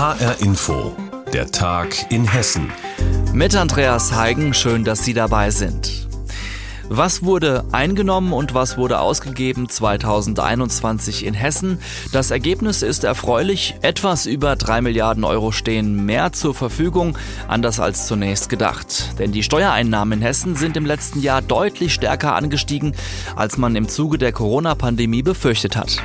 HR Info, der Tag in Hessen. Mit Andreas Heigen, schön, dass Sie dabei sind. Was wurde eingenommen und was wurde ausgegeben 2021 in Hessen? Das Ergebnis ist erfreulich. Etwas über drei Milliarden Euro stehen mehr zur Verfügung, anders als zunächst gedacht. Denn die Steuereinnahmen in Hessen sind im letzten Jahr deutlich stärker angestiegen, als man im Zuge der Corona-Pandemie befürchtet hat.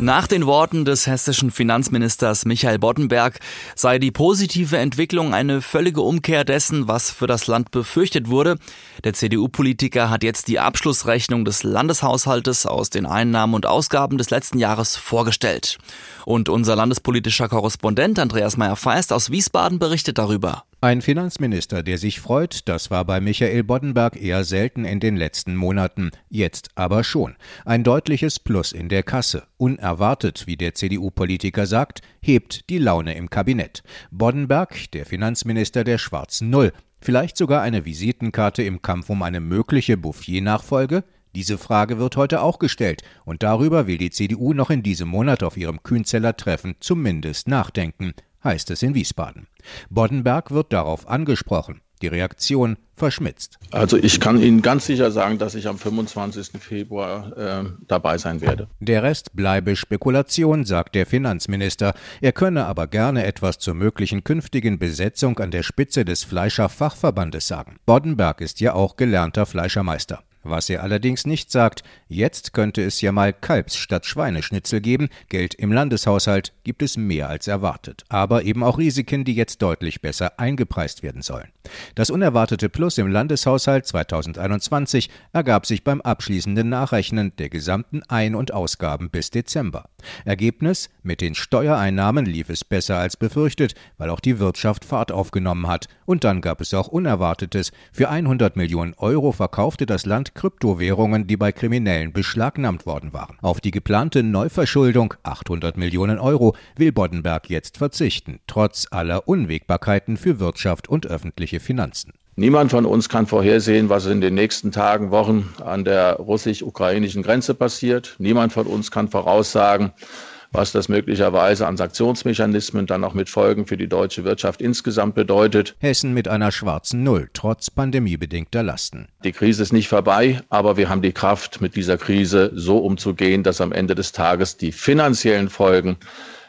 Nach den Worten des hessischen Finanzministers Michael Boddenberg sei die positive Entwicklung eine völlige Umkehr dessen, was für das Land befürchtet wurde. Der CDU-Politiker hat jetzt die Abschlussrechnung des Landeshaushaltes aus den Einnahmen und Ausgaben des letzten Jahres vorgestellt. Und unser landespolitischer Korrespondent Andreas Meyer-Feist aus Wiesbaden berichtet darüber. Ein Finanzminister, der sich freut, das war bei Michael Boddenberg eher selten in den letzten Monaten, jetzt aber schon. Ein deutliches Plus in der Kasse. Unerwartet, wie der CDU-Politiker sagt, hebt die Laune im Kabinett. Boddenberg, der Finanzminister der schwarzen Null. Vielleicht sogar eine Visitenkarte im Kampf um eine mögliche Bouffier-Nachfolge? Diese Frage wird heute auch gestellt, und darüber will die CDU noch in diesem Monat auf ihrem Kühnzeller Treffen zumindest nachdenken heißt es in Wiesbaden. Boddenberg wird darauf angesprochen. Die Reaktion verschmitzt. Also ich kann Ihnen ganz sicher sagen, dass ich am 25. Februar äh, dabei sein werde. Der Rest bleibe Spekulation, sagt der Finanzminister. Er könne aber gerne etwas zur möglichen künftigen Besetzung an der Spitze des Fleischerfachverbandes sagen. Boddenberg ist ja auch gelernter Fleischermeister. Was er allerdings nicht sagt, jetzt könnte es ja mal Kalbs statt Schweineschnitzel geben, Geld im Landeshaushalt gibt es mehr als erwartet, aber eben auch Risiken, die jetzt deutlich besser eingepreist werden sollen. Das unerwartete Plus im Landeshaushalt 2021 ergab sich beim abschließenden Nachrechnen der gesamten Ein- und Ausgaben bis Dezember. Ergebnis: Mit den Steuereinnahmen lief es besser als befürchtet, weil auch die Wirtschaft Fahrt aufgenommen hat. Und dann gab es auch Unerwartetes. Für 100 Millionen Euro verkaufte das Land Kryptowährungen, die bei Kriminellen beschlagnahmt worden waren. Auf die geplante Neuverschuldung 800 Millionen Euro will Boddenberg jetzt verzichten, trotz aller Unwägbarkeiten für Wirtschaft und öffentliche Finanzen. Niemand von uns kann vorhersehen, was in den nächsten Tagen, Wochen an der russisch-ukrainischen Grenze passiert. Niemand von uns kann voraussagen, was das möglicherweise an Sanktionsmechanismen dann auch mit Folgen für die deutsche Wirtschaft insgesamt bedeutet. Hessen mit einer schwarzen Null, trotz pandemiebedingter Lasten. Die Krise ist nicht vorbei, aber wir haben die Kraft, mit dieser Krise so umzugehen, dass am Ende des Tages die finanziellen Folgen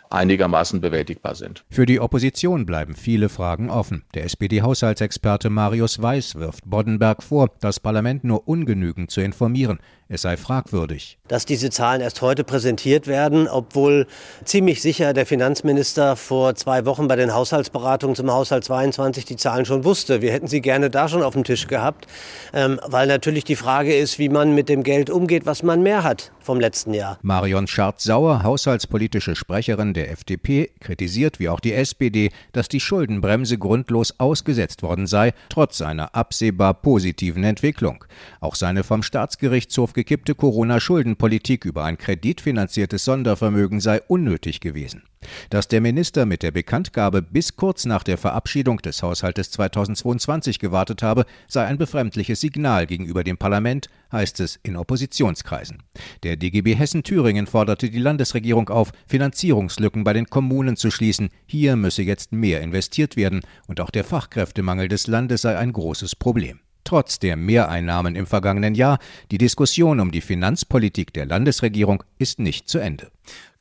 einigermaßen bewältigbar sind. Für die Opposition bleiben viele Fragen offen. Der SPD-Haushaltsexperte Marius Weiß wirft Boddenberg vor, das Parlament nur ungenügend zu informieren. Es sei fragwürdig. Dass diese Zahlen erst heute präsentiert werden, obwohl ziemlich sicher der Finanzminister vor zwei Wochen bei den Haushaltsberatungen zum Haushalt 22 die Zahlen schon wusste. Wir hätten sie gerne da schon auf dem Tisch gehabt, ähm, weil natürlich die Frage ist, wie man mit dem Geld umgeht, was man mehr hat vom letzten Jahr. Marion Schardt-Sauer, haushaltspolitische Sprecherin der FDP, kritisiert wie auch die SPD, dass die Schuldenbremse grundlos ausgesetzt worden sei, trotz einer absehbar positiven Entwicklung. Auch seine vom Staatsgerichtshof gekippte Corona-Schuldenpolitik über ein kreditfinanziertes Sondervermögen sei unnötig gewesen. Dass der Minister mit der Bekanntgabe bis kurz nach der Verabschiedung des Haushaltes 2022 gewartet habe, sei ein befremdliches Signal gegenüber dem Parlament, heißt es in Oppositionskreisen. Der DGB Hessen-Thüringen forderte die Landesregierung auf, Finanzierungslücken bei den Kommunen zu schließen. Hier müsse jetzt mehr investiert werden und auch der Fachkräftemangel des Landes sei ein großes Problem. Trotz der Mehreinnahmen im vergangenen Jahr, die Diskussion um die Finanzpolitik der Landesregierung ist nicht zu Ende.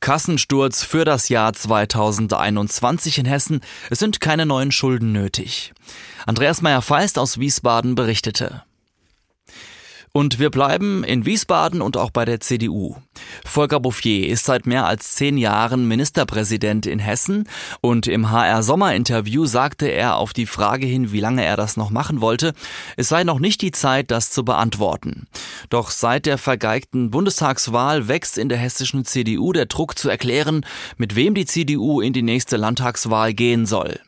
Kassensturz für das Jahr 2021 in Hessen. Es sind keine neuen Schulden nötig. Andreas Meyer-Feist aus Wiesbaden berichtete. Und wir bleiben in Wiesbaden und auch bei der CDU. Volker Bouffier ist seit mehr als zehn Jahren Ministerpräsident in Hessen und im HR Sommerinterview sagte er auf die Frage hin, wie lange er das noch machen wollte, es sei noch nicht die Zeit, das zu beantworten. Doch seit der vergeigten Bundestagswahl wächst in der hessischen CDU der Druck zu erklären, mit wem die CDU in die nächste Landtagswahl gehen soll.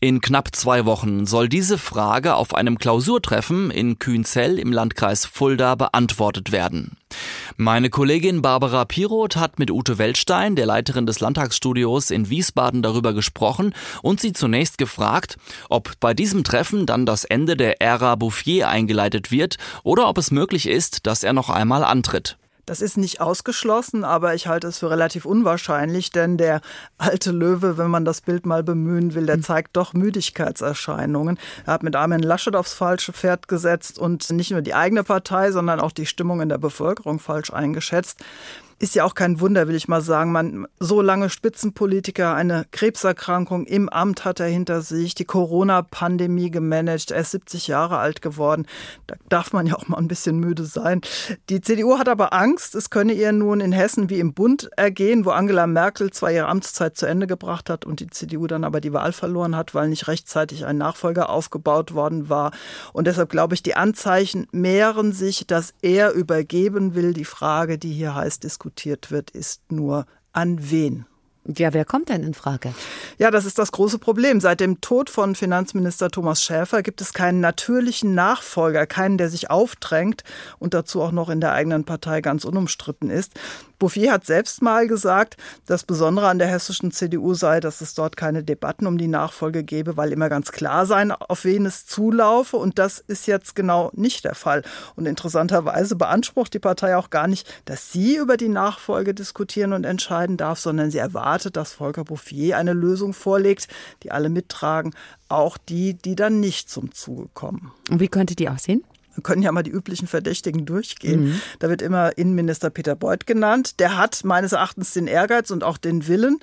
In knapp zwei Wochen soll diese Frage auf einem Klausurtreffen in Kühnzell im Landkreis Fulda beantwortet werden. Meine Kollegin Barbara Piroth hat mit Ute Weltstein, der Leiterin des Landtagsstudios in Wiesbaden, darüber gesprochen und sie zunächst gefragt, ob bei diesem Treffen dann das Ende der Ära Bouffier eingeleitet wird oder ob es möglich ist, dass er noch einmal antritt. Das ist nicht ausgeschlossen, aber ich halte es für relativ unwahrscheinlich, denn der alte Löwe, wenn man das Bild mal bemühen will, der hm. zeigt doch Müdigkeitserscheinungen. Er hat mit Armin Laschet aufs falsche Pferd gesetzt und nicht nur die eigene Partei, sondern auch die Stimmung in der Bevölkerung falsch eingeschätzt ist ja auch kein Wunder, will ich mal sagen. Man, so lange Spitzenpolitiker, eine Krebserkrankung im Amt hat er hinter sich, die Corona-Pandemie gemanagt, er ist 70 Jahre alt geworden. Da darf man ja auch mal ein bisschen müde sein. Die CDU hat aber Angst, es könne ihr nun in Hessen wie im Bund ergehen, wo Angela Merkel zwar ihre Amtszeit zu Ende gebracht hat und die CDU dann aber die Wahl verloren hat, weil nicht rechtzeitig ein Nachfolger aufgebaut worden war. Und deshalb glaube ich, die Anzeichen mehren sich, dass er übergeben will. Die Frage, die hier heißt, diskutieren diskutiert wird, ist nur an wen. Ja, wer kommt denn in Frage? Ja, das ist das große Problem. Seit dem Tod von Finanzminister Thomas Schäfer gibt es keinen natürlichen Nachfolger, keinen, der sich aufdrängt und dazu auch noch in der eigenen Partei ganz unumstritten ist. Bouffier hat selbst mal gesagt, das Besondere an der hessischen CDU sei, dass es dort keine Debatten um die Nachfolge gebe, weil immer ganz klar sein, auf wen es zulaufe. Und das ist jetzt genau nicht der Fall. Und interessanterweise beansprucht die Partei auch gar nicht, dass sie über die Nachfolge diskutieren und entscheiden darf, sondern sie erwartet, dass Volker Bouffier eine Lösung vorlegt, die alle mittragen, auch die, die dann nicht zum Zuge kommen. Und wie könnte die aussehen? Wir können ja mal die üblichen Verdächtigen durchgehen. Mhm. Da wird immer Innenminister Peter Beuth genannt. Der hat meines Erachtens den Ehrgeiz und auch den Willen,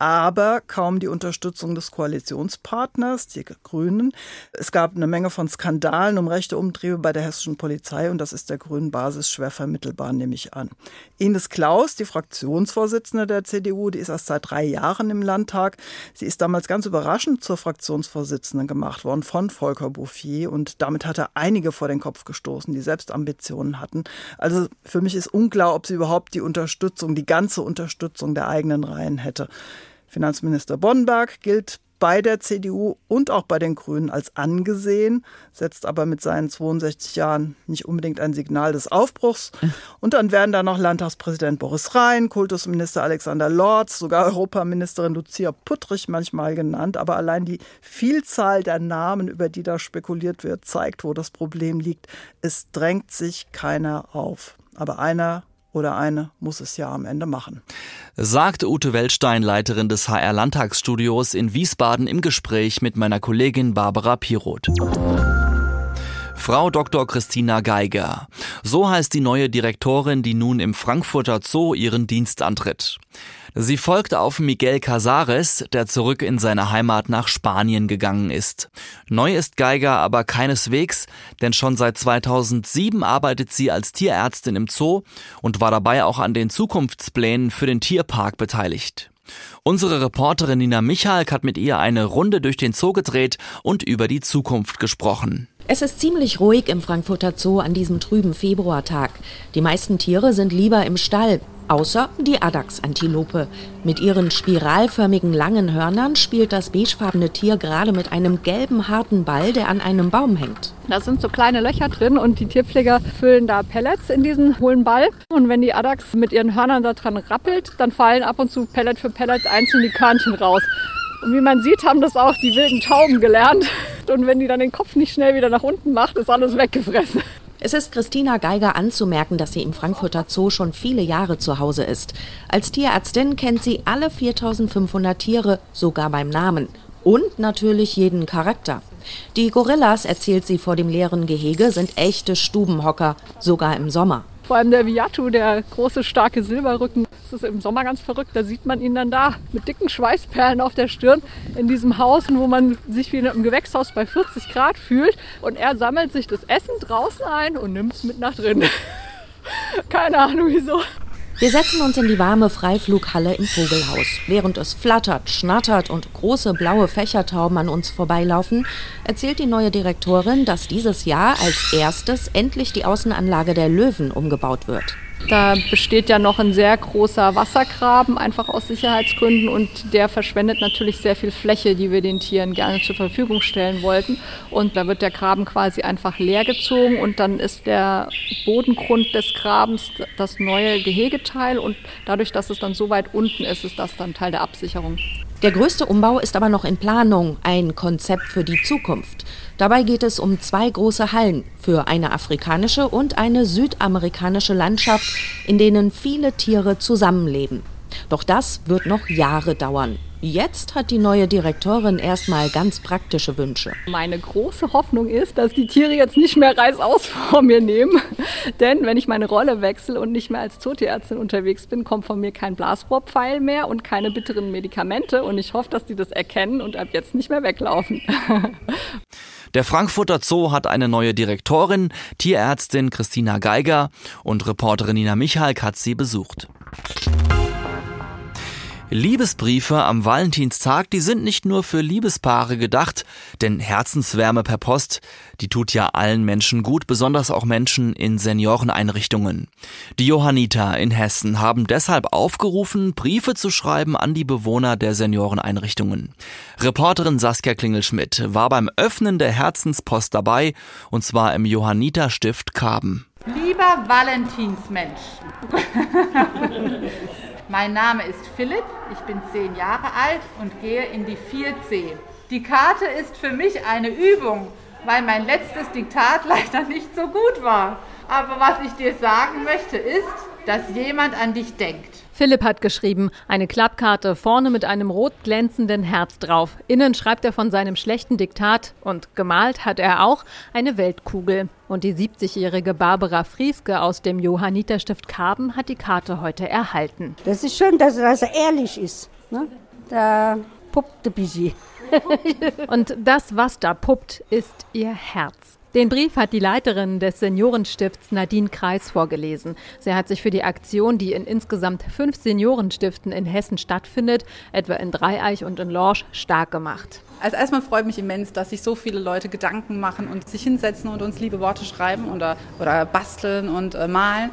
aber kaum die Unterstützung des Koalitionspartners, die Grünen. Es gab eine Menge von Skandalen um rechte Umtriebe bei der hessischen Polizei und das ist der grünen Basis schwer vermittelbar, nehme ich an. Ines Klaus, die Fraktionsvorsitzende der CDU, die ist erst seit drei Jahren im Landtag. Sie ist damals ganz überraschend zur Fraktionsvorsitzenden gemacht worden von Volker Bouffier und damit hat er einige vor den Kopf gestoßen, die selbst Ambitionen hatten. Also für mich ist unklar, ob sie überhaupt die Unterstützung, die ganze Unterstützung der eigenen Reihen hätte. Finanzminister Boddenberg gilt bei der CDU und auch bei den Grünen als angesehen, setzt aber mit seinen 62 Jahren nicht unbedingt ein Signal des Aufbruchs. Und dann werden da noch Landtagspräsident Boris Rhein, Kultusminister Alexander Lorz, sogar Europaministerin Lucia Puttrich manchmal genannt. Aber allein die Vielzahl der Namen, über die da spekuliert wird, zeigt, wo das Problem liegt. Es drängt sich keiner auf. Aber einer oder eine muss es ja am Ende machen. Sagt Ute Weltstein, Leiterin des HR Landtagsstudios in Wiesbaden im Gespräch mit meiner Kollegin Barbara Piroth. Frau Dr. Christina Geiger. So heißt die neue Direktorin, die nun im Frankfurter Zoo ihren Dienst antritt. Sie folgt auf Miguel Casares, der zurück in seine Heimat nach Spanien gegangen ist. Neu ist Geiger aber keineswegs, denn schon seit 2007 arbeitet sie als Tierärztin im Zoo und war dabei auch an den Zukunftsplänen für den Tierpark beteiligt. Unsere Reporterin Nina Michalk hat mit ihr eine Runde durch den Zoo gedreht und über die Zukunft gesprochen. Es ist ziemlich ruhig im Frankfurter Zoo an diesem trüben Februartag. Die meisten Tiere sind lieber im Stall, außer die Adax-Antilope. Mit ihren spiralförmigen langen Hörnern spielt das beigefarbene Tier gerade mit einem gelben harten Ball, der an einem Baum hängt. Da sind so kleine Löcher drin und die Tierpfleger füllen da Pellets in diesen hohlen Ball. Und wenn die Adax mit ihren Hörnern da dran rappelt, dann fallen ab und zu Pellet für Pellet einzeln die Körnchen raus. Und wie man sieht, haben das auch die wilden Tauben gelernt. Und wenn die dann den Kopf nicht schnell wieder nach unten macht, ist alles weggefressen. Es ist Christina Geiger anzumerken, dass sie im Frankfurter Zoo schon viele Jahre zu Hause ist. Als Tierärztin kennt sie alle 4500 Tiere, sogar beim Namen. Und natürlich jeden Charakter. Die Gorillas, erzählt sie vor dem leeren Gehege, sind echte Stubenhocker, sogar im Sommer. Vor allem der Viatu, der große, starke Silberrücken, das ist im Sommer ganz verrückt. Da sieht man ihn dann da mit dicken Schweißperlen auf der Stirn in diesem Haus, wo man sich wie in einem Gewächshaus bei 40 Grad fühlt. Und er sammelt sich das Essen draußen ein und nimmt es mit nach drin. Keine Ahnung wieso. Wir setzen uns in die warme Freiflughalle im Vogelhaus. Während es flattert, schnattert und große blaue Fächertauben an uns vorbeilaufen, erzählt die neue Direktorin, dass dieses Jahr als erstes endlich die Außenanlage der Löwen umgebaut wird. Da besteht ja noch ein sehr großer Wassergraben, einfach aus Sicherheitsgründen. Und der verschwendet natürlich sehr viel Fläche, die wir den Tieren gerne zur Verfügung stellen wollten. Und da wird der Graben quasi einfach leer gezogen und dann ist der Bodengrund des Grabens das neue Gehegeteil. Und dadurch, dass es dann so weit unten ist, ist das dann Teil der Absicherung. Der größte Umbau ist aber noch in Planung, ein Konzept für die Zukunft. Dabei geht es um zwei große Hallen für eine afrikanische und eine südamerikanische Landschaft, in denen viele Tiere zusammenleben. Doch das wird noch Jahre dauern. Jetzt hat die neue Direktorin erstmal ganz praktische Wünsche. Meine große Hoffnung ist, dass die Tiere jetzt nicht mehr Reißaus vor mir nehmen. Denn wenn ich meine Rolle wechsle und nicht mehr als Zootierärztin unterwegs bin, kommt von mir kein Blasrohrpfeil mehr und keine bitteren Medikamente. Und ich hoffe, dass die das erkennen und ab jetzt nicht mehr weglaufen. Der Frankfurter Zoo hat eine neue Direktorin, Tierärztin Christina Geiger und Reporterin Nina Michalk hat sie besucht. Liebesbriefe am Valentinstag, die sind nicht nur für Liebespaare gedacht, denn Herzenswärme per Post, die tut ja allen Menschen gut, besonders auch Menschen in Senioreneinrichtungen. Die Johanniter in Hessen haben deshalb aufgerufen, Briefe zu schreiben an die Bewohner der Senioreneinrichtungen. Reporterin Saskia Klingelschmidt war beim Öffnen der Herzenspost dabei, und zwar im Johanniterstift Karben. Lieber Valentinsmensch. Mein Name ist Philipp, ich bin zehn Jahre alt und gehe in die 4C. Die Karte ist für mich eine Übung, weil mein letztes Diktat leider nicht so gut war. Aber was ich dir sagen möchte ist, dass jemand an dich denkt. Philipp hat geschrieben, eine Klappkarte vorne mit einem rot glänzenden Herz drauf. Innen schreibt er von seinem schlechten Diktat und gemalt hat er auch eine Weltkugel. Und die 70-jährige Barbara Frieske aus dem Johanniterstift Karben hat die Karte heute erhalten. Das ist schön, dass er ehrlich ist. Ne? Da puppt ein bisschen. und das, was da puppt, ist ihr Herz. Den Brief hat die Leiterin des Seniorenstifts Nadine Kreis vorgelesen. Sie hat sich für die Aktion, die in insgesamt fünf Seniorenstiften in Hessen stattfindet, etwa in Dreieich und in Lorsch, stark gemacht. Also erstmal freut mich immens, dass sich so viele Leute Gedanken machen und sich hinsetzen und uns liebe Worte schreiben oder, oder basteln und äh, malen.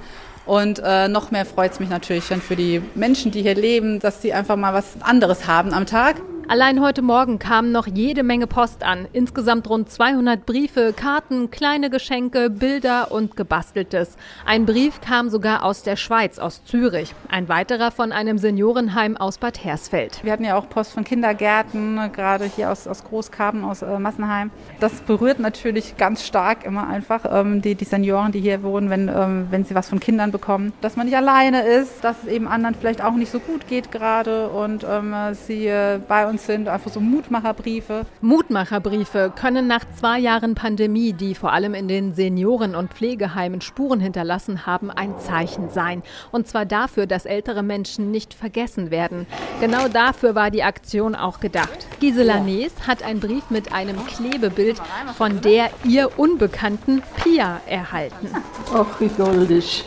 Und äh, noch mehr freut es mich natürlich dann für die Menschen, die hier leben, dass sie einfach mal was anderes haben am Tag. Allein heute Morgen kam noch jede Menge Post an. Insgesamt rund 200 Briefe, Karten, kleine Geschenke, Bilder und gebasteltes. Ein Brief kam sogar aus der Schweiz, aus Zürich. Ein weiterer von einem Seniorenheim aus Bad Hersfeld. Wir hatten ja auch Post von Kindergärten, gerade hier aus, aus Großkarben, aus äh, Massenheim. Das berührt natürlich ganz stark immer einfach ähm, die, die Senioren, die hier wohnen, wenn, ähm, wenn sie was von Kindern bekommen. Dass man nicht alleine ist, dass es eben anderen vielleicht auch nicht so gut geht gerade und ähm, sie äh, bei uns sind, einfach so Mutmacherbriefe. Mutmacherbriefe können nach zwei Jahren Pandemie, die vor allem in den Senioren- und Pflegeheimen Spuren hinterlassen haben, ein Zeichen sein. Und zwar dafür, dass ältere Menschen nicht vergessen werden. Genau dafür war die Aktion auch gedacht. Gisela Nees hat einen Brief mit einem Klebebild von der ihr unbekannten Pia erhalten. Ach, wie goldig.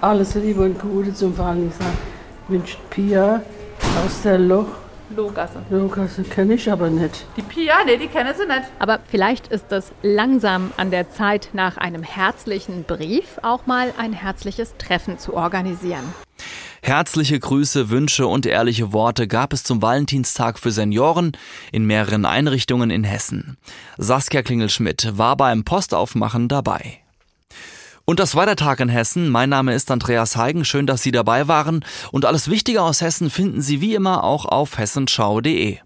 Alles Liebe und Gute zum Valentinstag wünscht Pia aus der Loch Lohgasse. Lohgasse kenne ich aber nicht. Die Pia, nee, die kenne sie nicht. Aber vielleicht ist es langsam an der Zeit, nach einem herzlichen Brief auch mal ein herzliches Treffen zu organisieren. Herzliche Grüße, Wünsche und ehrliche Worte gab es zum Valentinstag für Senioren in mehreren Einrichtungen in Hessen. Saskia Klingelschmidt war beim Postaufmachen dabei. Und das war der Tag in Hessen. Mein Name ist Andreas Heigen. Schön, dass Sie dabei waren. Und alles Wichtige aus Hessen finden Sie wie immer auch auf hessenschau.de.